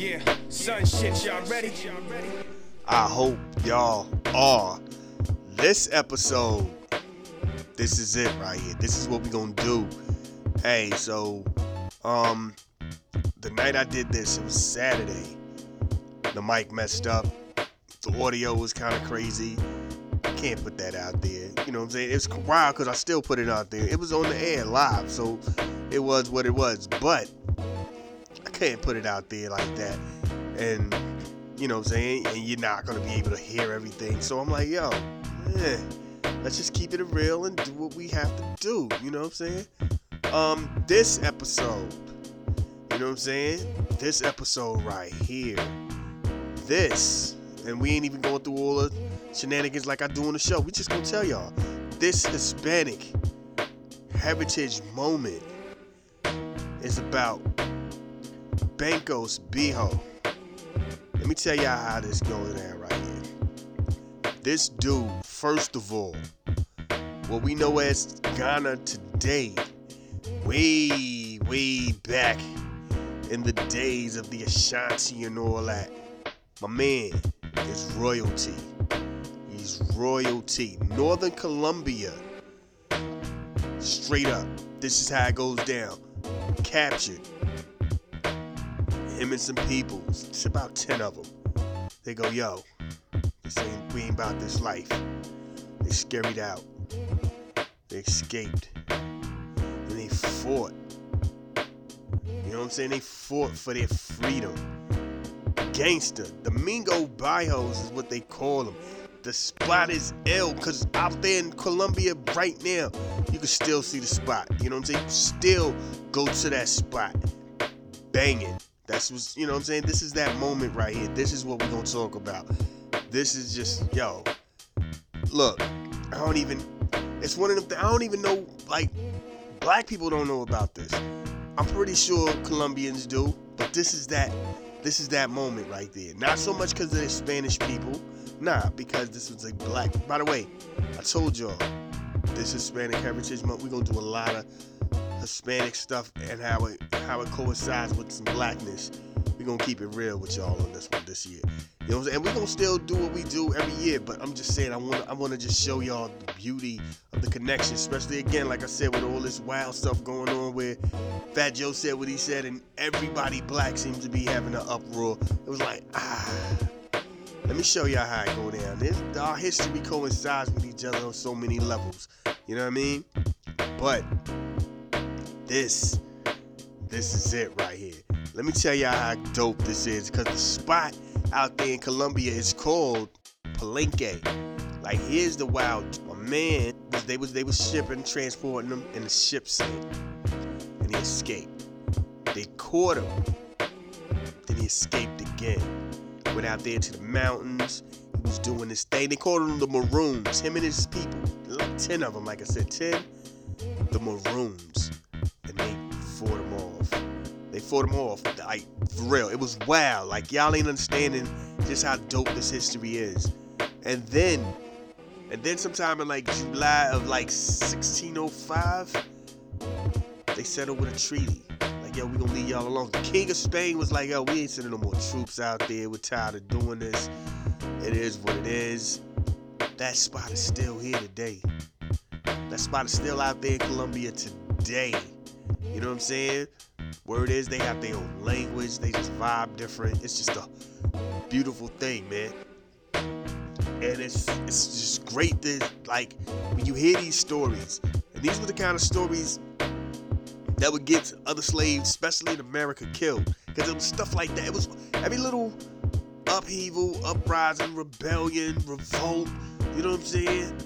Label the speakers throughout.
Speaker 1: Yeah, y'all ready?
Speaker 2: I hope y'all are. This episode, this is it right here. This is what we gonna do. Hey, so, um, the night I did this, it was Saturday. The mic messed up. The audio was kind of crazy. I can't put that out there. You know what I'm saying? It's wild because I still put it out there. It was on the air live, so it was what it was. But Can't put it out there like that. And you know what I'm saying? And you're not gonna be able to hear everything. So I'm like, yo, eh, let's just keep it real and do what we have to do. You know what I'm saying? Um, this episode, you know what I'm saying? This episode right here, this, and we ain't even going through all the shenanigans like I do on the show. We just gonna tell y'all, this Hispanic heritage moment is about Benkos Biohó. Let me tell y'all how this goes down right here. This dude, first of all, what we know as Ghana today, way, way back in the days of the Ashanti and all that, my man is royalty. He's royalty. Northern Colombia, straight up. This is how it goes down. Captured him and some people, it's about 10 of them. They go, yo, this ain't, we ain't about this life. They scurried out. They escaped. And they fought. You know what I'm saying? They fought for their freedom. Gangster. Domingo Biohó is what they call them. The spot is ill because out there in Colombia right now, you can still see the spot. You know what I'm saying? Still go to that spot. Banging. That's what you know what I'm saying? This is that moment right here. This is what we're gonna talk about. This is just yo. Look, I don't even it's one of them I don't even know like black people don't know about this. I'm pretty sure Colombians do, but this is that this is that moment right there. Not so much because of the Spanish people, nah, because this was a black. By the way, I told y'all this is Hispanic Heritage Month. We're gonna do a lot of Hispanic stuff and how it how it coincides with some blackness. We're gonna keep it real with y'all on this one this year. You know what I'm saying? And we're gonna still do what we do every year, but I'm just saying I wanna I wanna just show y'all the beauty of the connection, especially again, like I said, with all this wild stuff going on where Fat Joe said what he said and everybody black seems to be having an uproar. It was like, ah. Let me show y'all how it go down. This, our history coincides with each other on so many levels. You know what I mean? But this, this is it right here. Let me tell y'all how dope this is, because the spot out there in Colombia is called Palenque. Like here's the wild my man they was they was shipping, transporting them, and the ship sank. And he escaped. They caught him. Then he escaped again. Went out there to the mountains. He was doing this thing. They called him the Maroons. Him and his people. Like 10 of them, like I said, 10. The Maroons. Fought him off. Like, for real. It was wild. Like, y'all ain't understanding just how dope this history is. And then, and then sometime in like July of like 1605, they settled with a treaty. Like, yo, we gonna leave y'all alone. The King of Spain was like, yo, we ain't sending no more troops out there. We're tired of doing this. It is what it is. That spot is still here today. That spot is still out there in Colombia today. You know what I'm saying? Word is they have their own language. They just vibe different. It's just a beautiful thing, man. And it's it's just great that like when you hear these stories, and these were the kind of stories that would get other slaves, especially in America, killed. Because it was stuff like that. It was every little upheaval, uprising, rebellion, revolt. You know what I'm saying?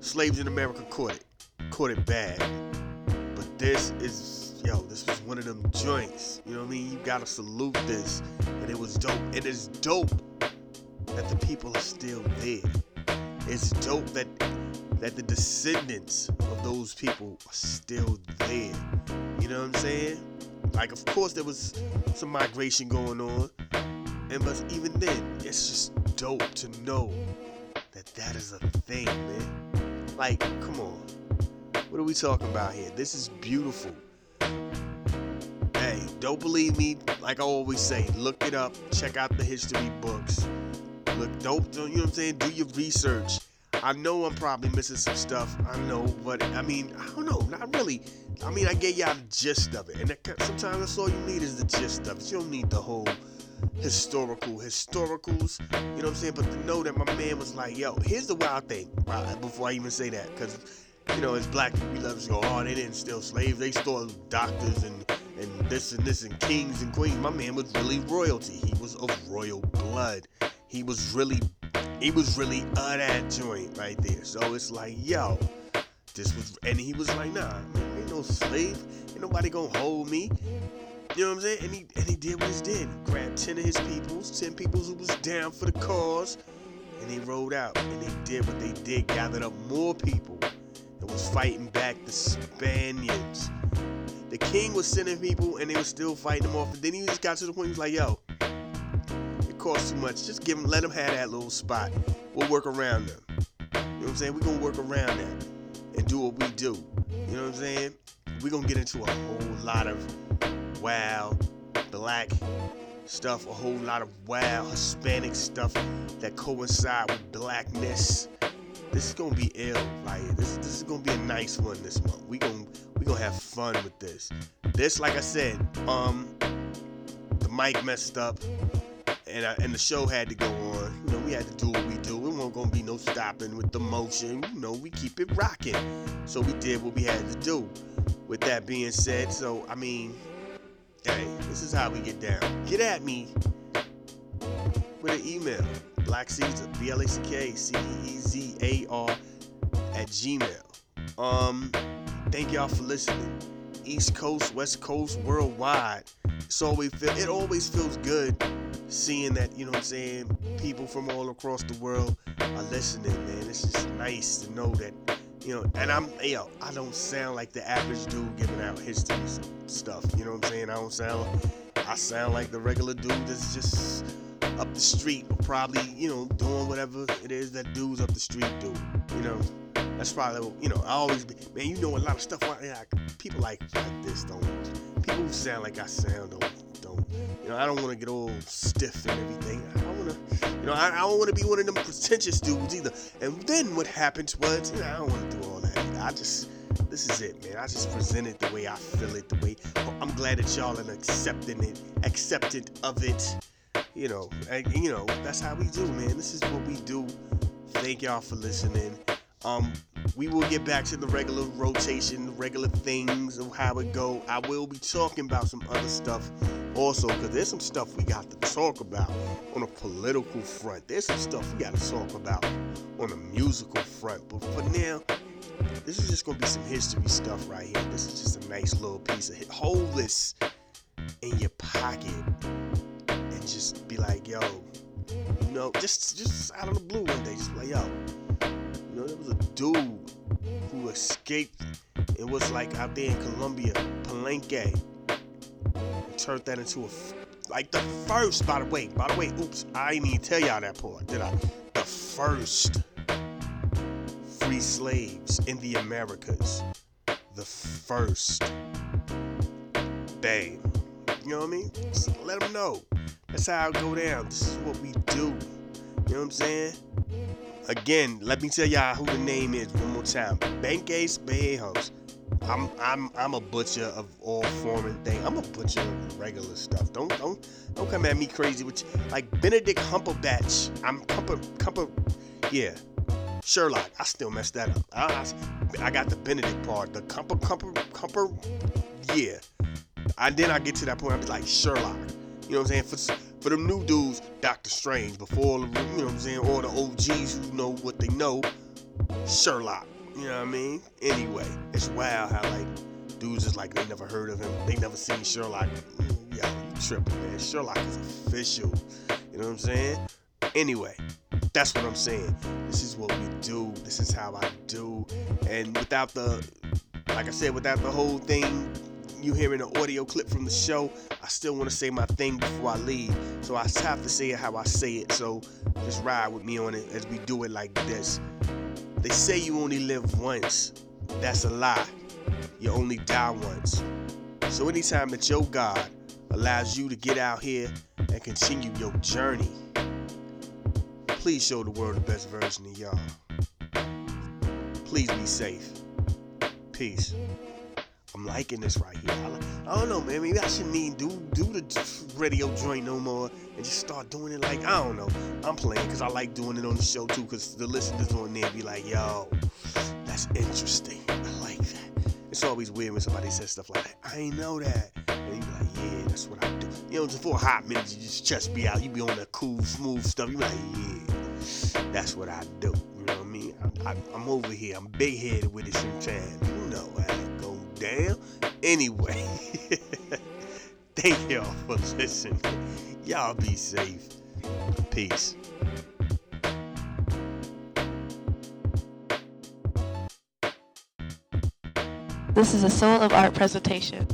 Speaker 2: Slaves in America caught it. Caught it bad But this is yo, this was one of them joints. You know what I mean? You gotta salute this. And it was dope. It's dope that the people are still there. It's dope that that the descendants of those people are still there. You know what I'm saying? Like of course there was some migration going on. And but even then, it's just dope to know that that is a thing, man. Like, come on. What are we talking about here? This is beautiful. Hey, don't believe me, like I always say, look it up, check out the history books. Look, don't, you know what I'm saying? Do your research. I know I'm probably missing some stuff. I know, but I mean, I don't know, not really. I mean, I gave y'all the gist of it, and that, sometimes that's all you need is the gist of it. You don't need the whole historical historicals. You know what I'm saying? But to know that my man was like, yo, here's the wild thing. Before I even say that, because you know, as black people, we love to go, oh, they didn't steal slaves. They stole doctors and and this and this and kings and queens. My man was really royalty. He was of royal blood. He was really, he was really of that joint right there. So it's like, yo, this was, and he was like, nah, man, ain't no slave. Ain't nobody gonna hold me. You know what I'm saying? And he and he did what he did. He grabbed ten of his peoples, ten peoples who was down for the cause, and they rode out. And they did what they did, gathered up more people and was fighting back the Spaniards. The king was sending people and they were still fighting them off. And then he just got to the point he was like, yo, it costs too much. Just give them, let them have that little spot. We'll work around them. You know what I'm saying? We're going to work around that and do what we do. You know what I'm saying? We're going to get into a whole lot of wow, black stuff, a whole lot of wow, Hispanic stuff that coincide with blackness. This is gonna be ill. Like this, this is gonna be a nice one this month. We gonna we gonna have fun with this. This, like I said, um, the mic messed up, and I, and the show had to go on. You know, we had to do what we do. It wasn't gonna be no stopping with the motion. You know, we keep it rocking. So we did what we had to do. With that being said, so I mean, hey, this is how we get down. Get at me with an email. Black Caesar, B L A C K C E E Z A R at Gmail. Um, thank y'all for listening. East Coast, West Coast, worldwide. It's always feel, it always feels good seeing that, you know what I'm saying, people from all across the world are listening, man. It's just nice to know that, you know, and I'm, yo, I don't sound like the average dude giving out history stuff, you know what I'm saying? I don't sound, I sound like the regular dude that's just up the street or probably, you know, doing whatever it is that dudes up the street do. You know, that's probably, you know, I always be, man, you know a lot of stuff. Like, people like, like this don't, people who sound like I sound don't, don't, you know, I don't want to get all stiff and everything. I don't want to, you know, I, I don't want to be one of them pretentious dudes either. And then what happens was, you know, I don't want to do all that. I just, this is it, man. I just present it the way I feel it, the way I'm glad that y'all are accepting it, accepted of it you know, and, you know, that's how we do, man. This is what we do. Thank y'all for listening. Um, we will get back to the regular rotation, the regular things of how it go. I will be talking about some other stuff also, because there's some stuff we got to talk about on a political front. There's some stuff we got to talk about on a musical front. But for now, this is just gonna be some history stuff right here. This is just a nice little piece of it. Hold this in your pocket just be like, yo, you know, just just out of the blue one day, just like, yo, you know, there was a dude who escaped and was like out there in Colombia, Palenque, and turned that into a like the first, by the way, by the way, oops, I didn't even tell y'all that part, did I? The first free slaves in the Americas. The first. Bang. You know what I mean? Just let them know. That's how it go down. This is what we do. You know what I'm saying? Again, let me tell y'all who the name is one more time. Benke Spejos. I'm I'm I'm a butcher of all form and thing. I'm a butcher of regular stuff. Don't don't don't come at me crazy with like Benedict Cumberbatch. I'm Cumber Cumber yeah. Sherlock. I still messed that up. I, I, I got the Benedict part. The Cumber Cumber Cumber yeah. And then I get to that point, I'm like Sherlock. You know what I'm saying? For, for them new dudes, Doctor Strange, before, you know what I'm saying, all the OGs who know what they know, Sherlock. You know what I mean? Anyway, it's wild how, like, dudes is like, they never heard of him. They never seen Sherlock. Yeah, you tripping, man. Sherlock is official. You know what I'm saying? Anyway, that's what I'm saying. This is what we do. This is how I do. And without the, like I said, without the whole thing you hearing an audio clip from the show, I still want to say my thing before I leave. So I have to say it how I say it. So just ride with me on it as we do it like this. They say you only live once. That's a lie. You only die once. So anytime that your God allows you to get out here and continue your journey. Please show the world the best version of y'all. Please be safe. Peace. I'm liking this right here. I, I don't know, man. Maybe I shouldn't even do do the radio joint no more and just start doing it like I don't know. I'm playing because I like doing it on the show too. Because the listeners on there be like, "Yo, that's interesting. I like that." It's always weird when somebody says stuff like that. I ain't know that. And you be like, "Yeah, that's what I do." You know, just for a hot minute, you just chest be out. You be on that cool, smooth stuff. You be like, "Yeah, that's what I do." You know what I mean? I, am over here. I'm big headed with it sometimes. You know, I down. Anyway, thank y'all for listening. Y'all be safe. Peace.
Speaker 3: This is a Soul of Art presentation.